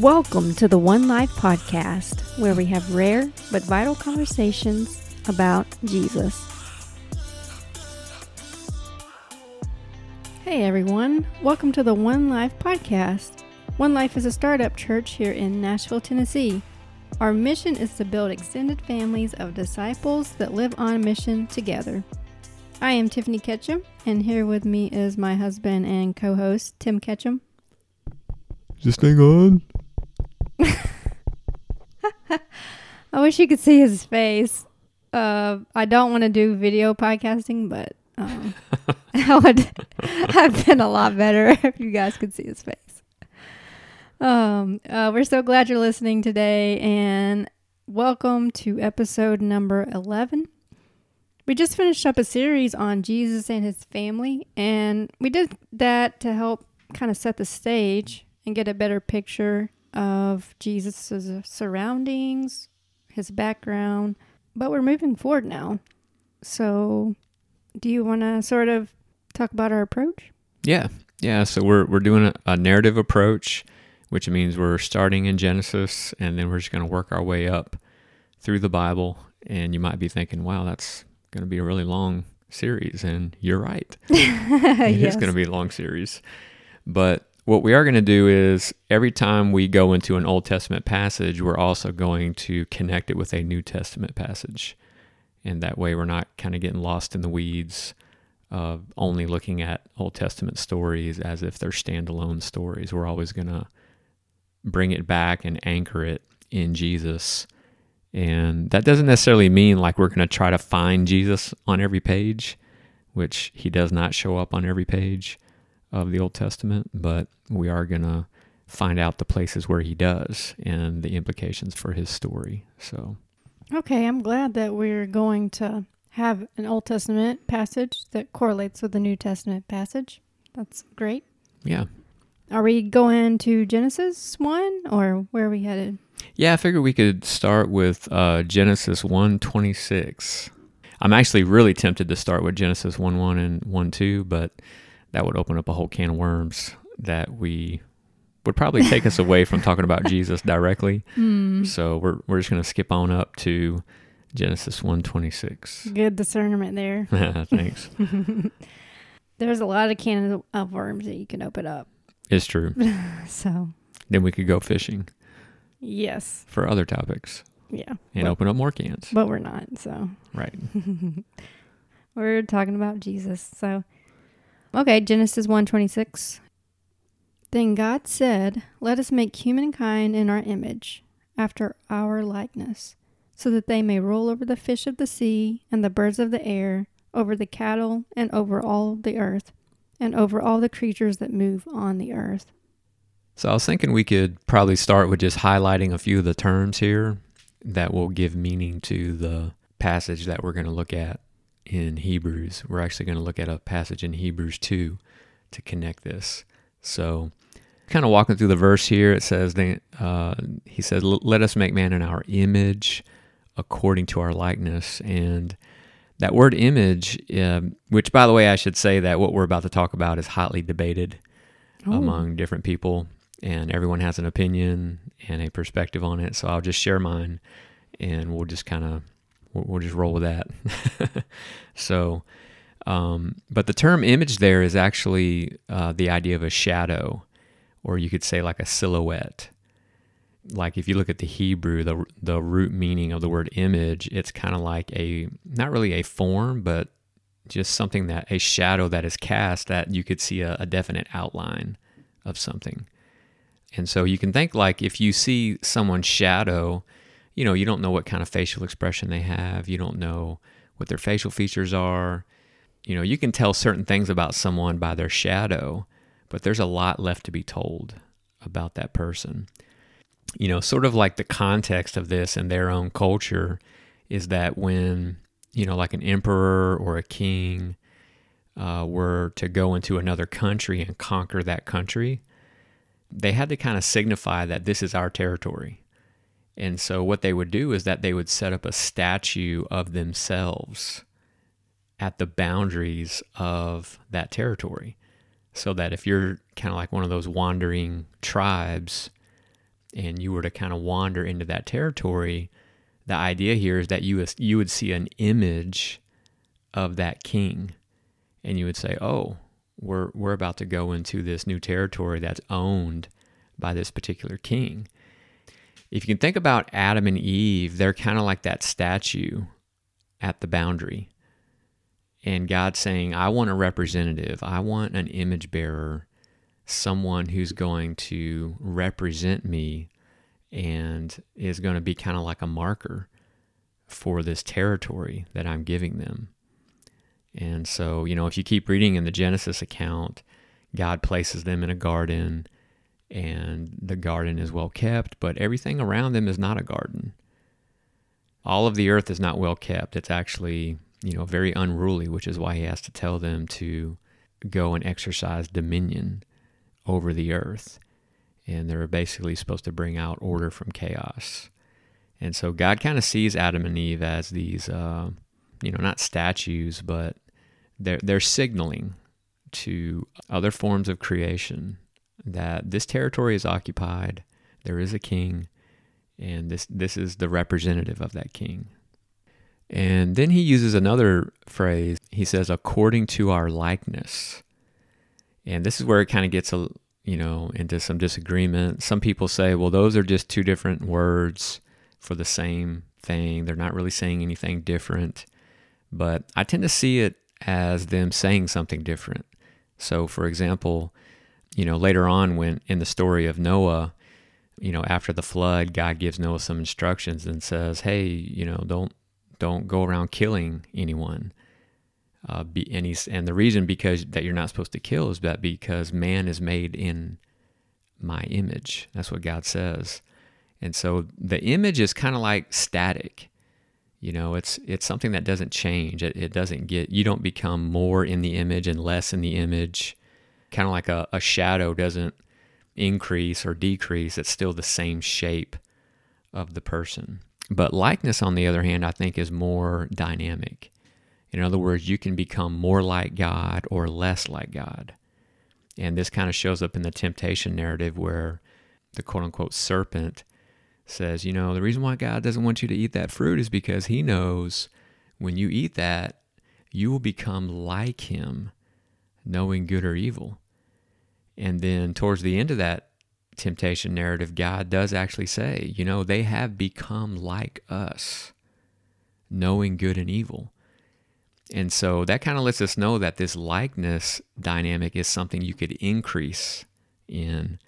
Welcome to the One Life Podcast, where we have rare but vital conversations about Jesus. Hey everyone, welcome to the One Life Podcast. One Life is a startup church here in Nashville, Tennessee. Our mission is to build extended families of disciples that live on mission together. I am Tiffany Ketchum, and here with me is my husband and co host, Tim Ketchum. Is this thing on? I wish you could see his face. Uh, I don't want to do video podcasting, but um, I would have been a lot better if you guys could see his face. Um, uh, we're so glad you're listening today, and welcome to episode number 11. We just finished up a series on Jesus and his family, and we did that to help kind of set the stage and get a better picture of Jesus' surroundings, his background. But we're moving forward now. So, do you want to sort of talk about our approach? Yeah, yeah. So we're we're doing a, a narrative approach, which means we're starting in Genesis and then we're just going to work our way up through the Bible. And you might be thinking, "Wow, that's going to be a really long series," and you're right. It is yes. going to be a long series, but what we are going to do is every time we go into an Old Testament passage, we're also going to connect it with a New Testament passage. And that way we're not kind of getting lost in the weeds of only looking at Old Testament stories as if they're standalone stories. We're always going to bring it back and anchor it in Jesus. And that doesn't necessarily mean like we're going to try to find Jesus on every page, which he does not show up on every page of the Old Testament, but we are going to find out the places where he does and the implications for his story. So, Okay, I'm glad that we're going to have an Old Testament passage that correlates with the New Testament passage. That's great. yeah. Are we going to Genesis 1 or where are we headed? Yeah, I figured we could start with uh, Genesis 1:26. I'm actually really tempted to start with Genesis 1 1 and 1 2, but that would open up a whole can of worms that we would probably take us away from talking about Jesus directly. Hmm. So we're we're just going to skip on up to Genesis 1:26. Good discernment there. Thanks. There's a lot of can of worms that you can open up. It's true. So, Then we could go fishing yes. for other topics Yeah. and But, open up more cans. but we're not. So, Right. we're talking about Jesus. So, okay, Genesis 1:26. Then God said, "Let us make humankind in our image, after our likeness, so that they may rule over the fish of the sea and the birds of the air, over the cattle and over all the earth, and over all the creatures that move on the earth." So I was thinking we could probably start with just highlighting a few of the terms here that will give meaning to the passage that we're going to look at in Hebrews. We're actually going to look at a passage in Hebrews 2 to connect this. So, kind of walking through the verse here, it says, uh, He says, Let us make man in our image according to our likeness. And that word image, um, which by the way, I should say that what we're about to talk about is hotly debated Oh. among different people, and everyone has an opinion and a perspective on it. So I'll just share mine, and we'll just kind of we'll, just roll with that. so, um, but the term image there is actually uh, the idea of a shadow, or you could say like a silhouette. Like if you look at the Hebrew, the the root meaning of the word image, it's kind of like a not really a form, but just something that a shadow that is cast that you could see a, a definite outline of something. And so you can think like if you see someone's shadow, you know, you don't know what kind of facial expression they have, you don't know what their facial features are. You know, you can tell certain things about someone by their shadow, but there's a lot left to be told about that person. You know, sort of like the context of this in their own culture is that when, you know, like an emperor or a king uh, were to go into another country and conquer that country, they had to kind of signify that this is our territory. And so what they would do is that they would set up a statue of themselves at the boundaries of that territory. So that if you're kind of like one of those wandering tribes and you were to kind of wander into that territory, the idea here is that you you would see an image of that king, and you would say, "Oh, we're we're about to go into this new territory that's owned by this particular king." If you can think about Adam and Eve, they're kind of like that statue at the boundary. And God saying, I want a representative. I want an image bearer, someone who's going to represent me and is going to be kind of like a marker for this territory that I'm giving them. And so, you know, if you keep reading in the Genesis account, God places them in a garden and the garden is well kept, but everything around them is not a garden. All of the earth is not well kept. It's actually, you know, very unruly, which is why he has to tell them to go and exercise dominion over the earth. And they're basically supposed to bring out order from chaos. And so God kind of sees Adam and Eve as these, uh, you know, not statues, but they're, they're signaling to other forms of creation that this territory is occupied, there is a king, and this, this is the representative of that king. And then he uses another phrase. He says, according to our likeness. And this is where it kind of gets a you know into some disagreement. Some people say, well, those are just two different words for the same thing. They're not really saying anything different. But I tend to see it as them saying something different. So, for example, you know, later on when in the story of Noah, you know, after the flood, God gives Noah some instructions and says, "Hey, you know, don't don't go around killing anyone." Uh, be, and he's and the reason because that you're not supposed to kill is that because man is made in my image. That's what God says. And so the image is kind of like static. You know, it's it's something that doesn't change. It, it doesn't get you don't become more in the image and less in the image kind of like a, a shadow doesn't increase or decrease, it's still the same shape of the person. But likeness, on the other hand, I think is more dynamic. In other words, you can become more like God or less like God. And this kind of shows up in the temptation narrative where the quote unquote serpent says, you know, the reason why God doesn't want you to eat that fruit is because he knows when you eat that, you will become like him knowing good or evil. And then towards the end of that temptation narrative, God does actually say, you know, they have become like us, knowing good and evil. And so that kind of lets us know that this likeness dynamic is something you could increase in.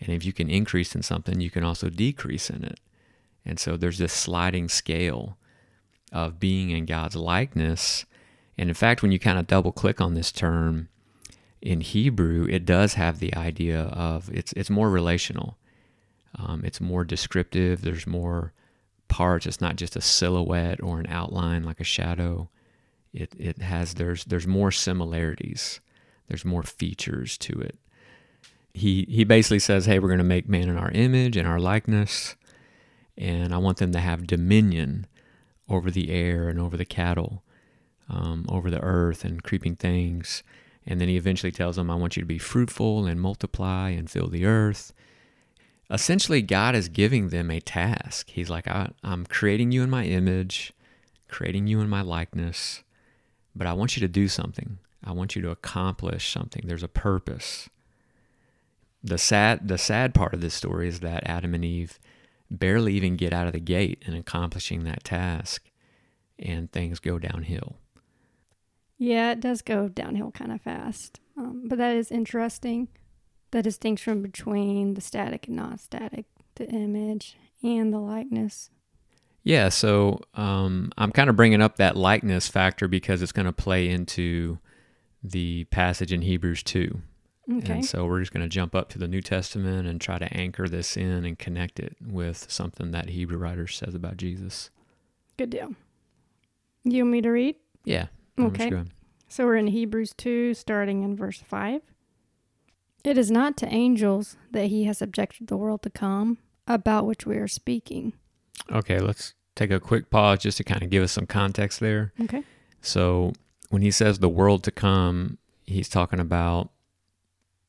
And if you can increase in something, you can also decrease in it. And so there's this sliding scale of being in God's likeness. And in fact, when you kind of double click on this term, in Hebrew, it does have the idea of it's it's more relational. Um, it's more descriptive. There's more parts. It's not just a silhouette or an outline like a shadow. It it has there's there's more similarities. There's more features to it. He he basically says, "Hey, we're going to make man in our image and our likeness, and I want them to have dominion over the air and over the cattle, um, over the earth and creeping things." And then he eventually tells them, I want you to be fruitful and multiply and fill the earth. Essentially, God is giving them a task. He's like, I, am creating you in my image, creating you in my likeness, but I want you to do something. I want you to accomplish something. There's a purpose. The sad, the sad part of this story is that Adam and Eve barely even get out of the gate in accomplishing that task, and things go downhill. Yeah, it does go downhill kind of fast. Um, but that is interesting. The distinction between the static and not static, the image and the likeness. Yeah, so um, I'm kind of bringing up that likeness factor because it's going to play into the passage in Hebrews 2. Okay. And so we're just going to jump up to the New Testament and try to anchor this in and connect it with something that Hebrew writer says about Jesus. Good deal. You want me to read? Yeah. Okay. So we're in Hebrews 2, starting in verse 5. It is not to angels that he has subjected the world to come, about which we are speaking. Okay, let's take a quick pause just to kind of give us some context there. Okay. So when he says the world to come, he's talking about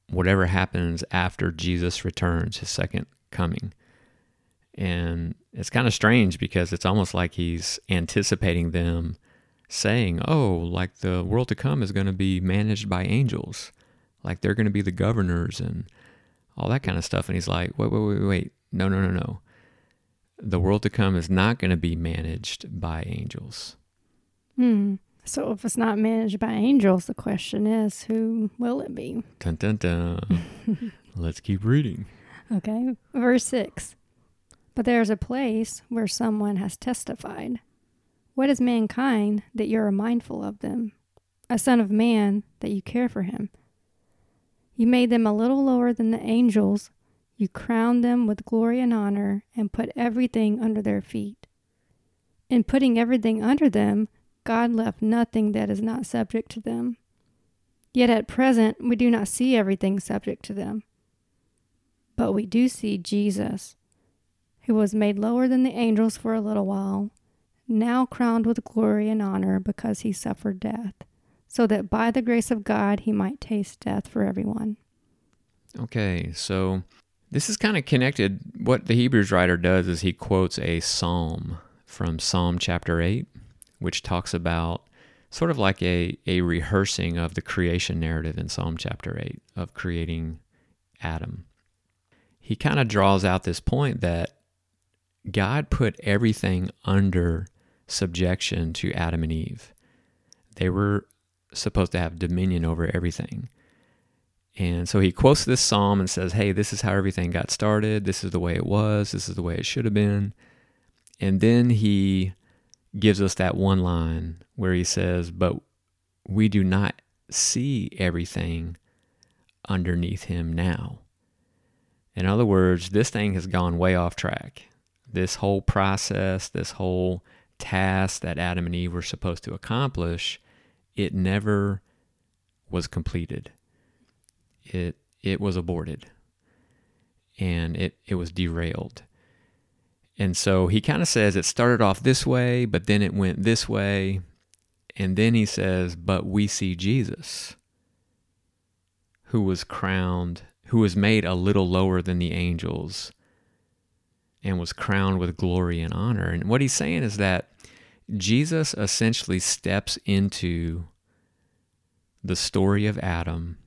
whatever happens after Jesus returns, his second coming. And it's kind of strange because it's almost like he's anticipating them saying, oh, like the world to come is going to be managed by angels. Like they're going to be the governors and all that kind of stuff. And he's like, wait, wait, wait, wait. No, no, no, no. The world to come is not going to be managed by angels. Hmm. So if it's not managed by angels, the question is, who will it be? Dun, dun, dun. Let's keep reading. Okay. Verse 6. But there is a place where someone has testified. What is mankind that you are mindful of them? A son of man that you care for him. You made them a little lower than the angels. You crowned them with glory and honor and put everything under their feet. In putting everything under them, God left nothing that is not subject to them. Yet at present, we do not see everything subject to them. But we do see Jesus, who was made lower than the angels for a little while, now crowned with glory and honor because he suffered death, so that by the grace of God he might taste death for everyone. Okay, so this is kind of connected. What the Hebrews writer does is he quotes a psalm from Psalm chapter 8 which talks about sort of like a, a rehearsing of the creation narrative in Psalm chapter 8 of creating Adam. He kind of draws out this point that God put everything under subjection to Adam and Eve. They were supposed to have dominion over everything. And so he quotes this psalm and says, Hey, this is how everything got started. This is the way it was. This is the way it should have been. And then he gives us that one line where he says, But we do not see everything underneath him now. In other words, this thing has gone way off track. This whole process, this whole task that Adam and Eve were supposed to accomplish, it never was completed. It it was aborted. And it, it was derailed. And so he kind of says it started off this way, but then it went this way. And then he says, but we see Jesus, who was crowned, who was made a little lower than the angels and was crowned with glory and honor. And what he's saying is that Jesus essentially steps into the story of Adam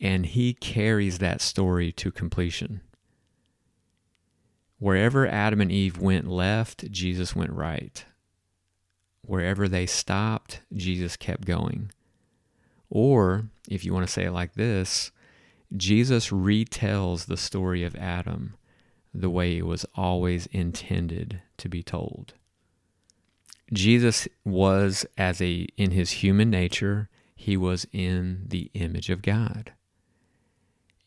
and he carries that story to completion. Wherever Adam and Eve went left, Jesus went right. Wherever they stopped, Jesus kept going. Or, if you want to say it like this, Jesus retells the story of Adam the way it was always intended to be told. Jesus was as a in his human nature, he was in the image of God.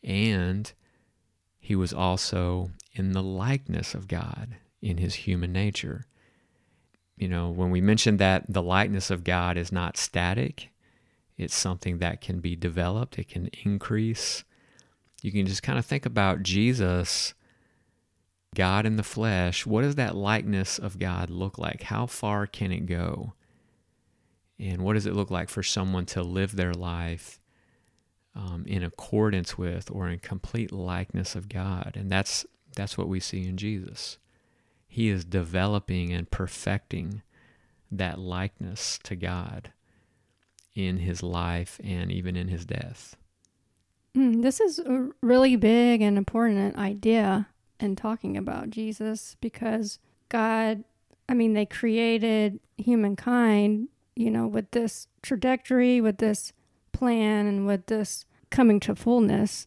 And he was also in the likeness of God in his human nature. You know, when we mentioned that the likeness of God is not static, it's something that can be developed, it can increase. You can just kind of think about Jesus, God in the flesh. What does that likeness of God look like? How far can it go? And what does it look like for someone to live their life um, in accordance with or in complete likeness of God? And that's that's what we see in Jesus. He is developing and perfecting that likeness to God in his life and even in his death. Mm, this is a really big and important idea in talking about Jesus because God, I mean, they created humankind, you know, with this trajectory, with this plan, and with this coming to fullness.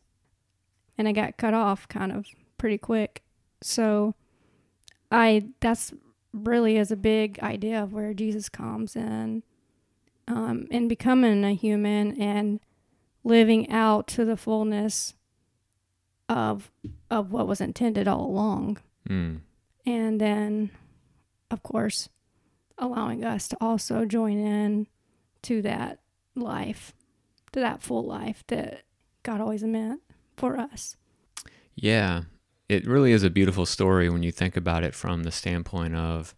And it got cut off kind of pretty quick. So I that's really is a big idea of where Jesus comes in um, and becoming a human and living out to the fullness of of what was intended all along. Mm. And then of course allowing us to also join in to that life, to that full life that God always meant for us. Yeah it really is a beautiful story when you think about it from the standpoint of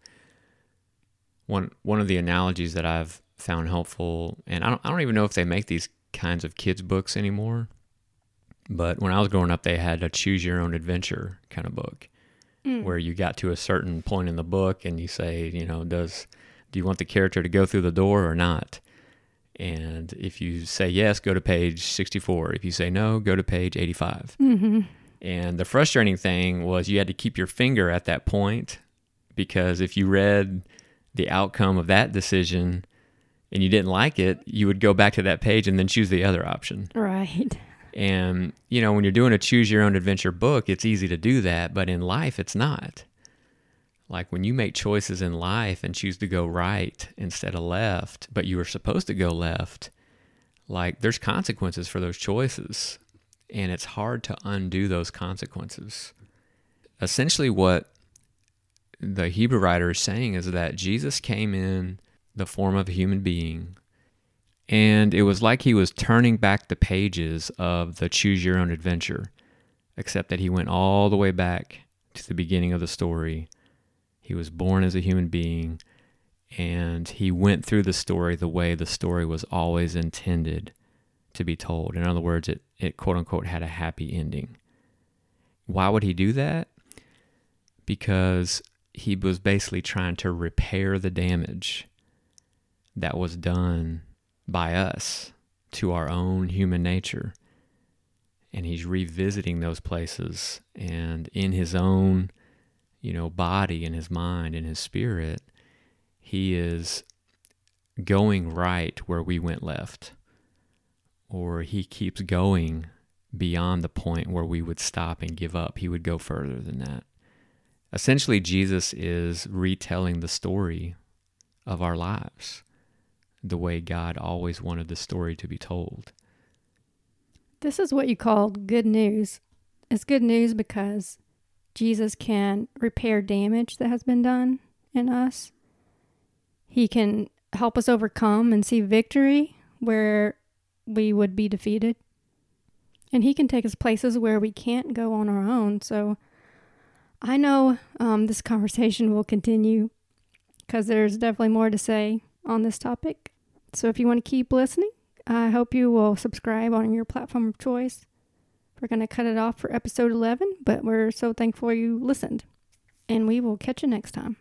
one one of the analogies that I've found helpful, and I don't I don't even know if they make these kinds of kids books anymore. But when I was growing up, they had a choose your own adventure kind of book Mm. where you got to a certain point in the book and you say, you know, does do you want the character to go through the door or not? And if you say yes, go to page 64. If you say no, go to page 85. Mm-hmm. And the frustrating thing was you had to keep your finger at that point because if you read the outcome of that decision and you didn't like it, you would go back to that page and then choose the other option. Right. And, you know, when you're doing a choose your own adventure book, it's easy to do that, but in life, it's not. Like when you make choices in life and choose to go right instead of left, but you were supposed to go left, like there's consequences for those choices. And it's hard to undo those consequences. Essentially, what the Hebrew writer is saying is that Jesus came in the form of a human being and it was like he was turning back the pages of the Choose Your Own Adventure, except that he went all the way back to the beginning of the story. He was born as a human being, and he went through the story the way the story was always intended to be told. In other words, it, it quote unquote had a happy ending. Why would he do that? Because he was basically trying to repair the damage that was done by us to our own human nature. And he's revisiting those places and in his own, you know, body and his mind and his spirit, he is going right where we went left. Or he keeps going beyond the point where we would stop and give up. He would go further than that. Essentially, Jesus is retelling the story of our lives the way God always wanted the story to be told. This is what you call good news. It's good news because Jesus can repair damage that has been done in us. He can help us overcome and see victory where we would be defeated. And He can take us places where we can't go on our own. So I know um, this conversation will continue because there's definitely more to say on this topic. So if you want to keep listening, I hope you will subscribe on your platform of choice. We're going to cut it off for episode 11, but we're so thankful you listened. And we will catch you next time.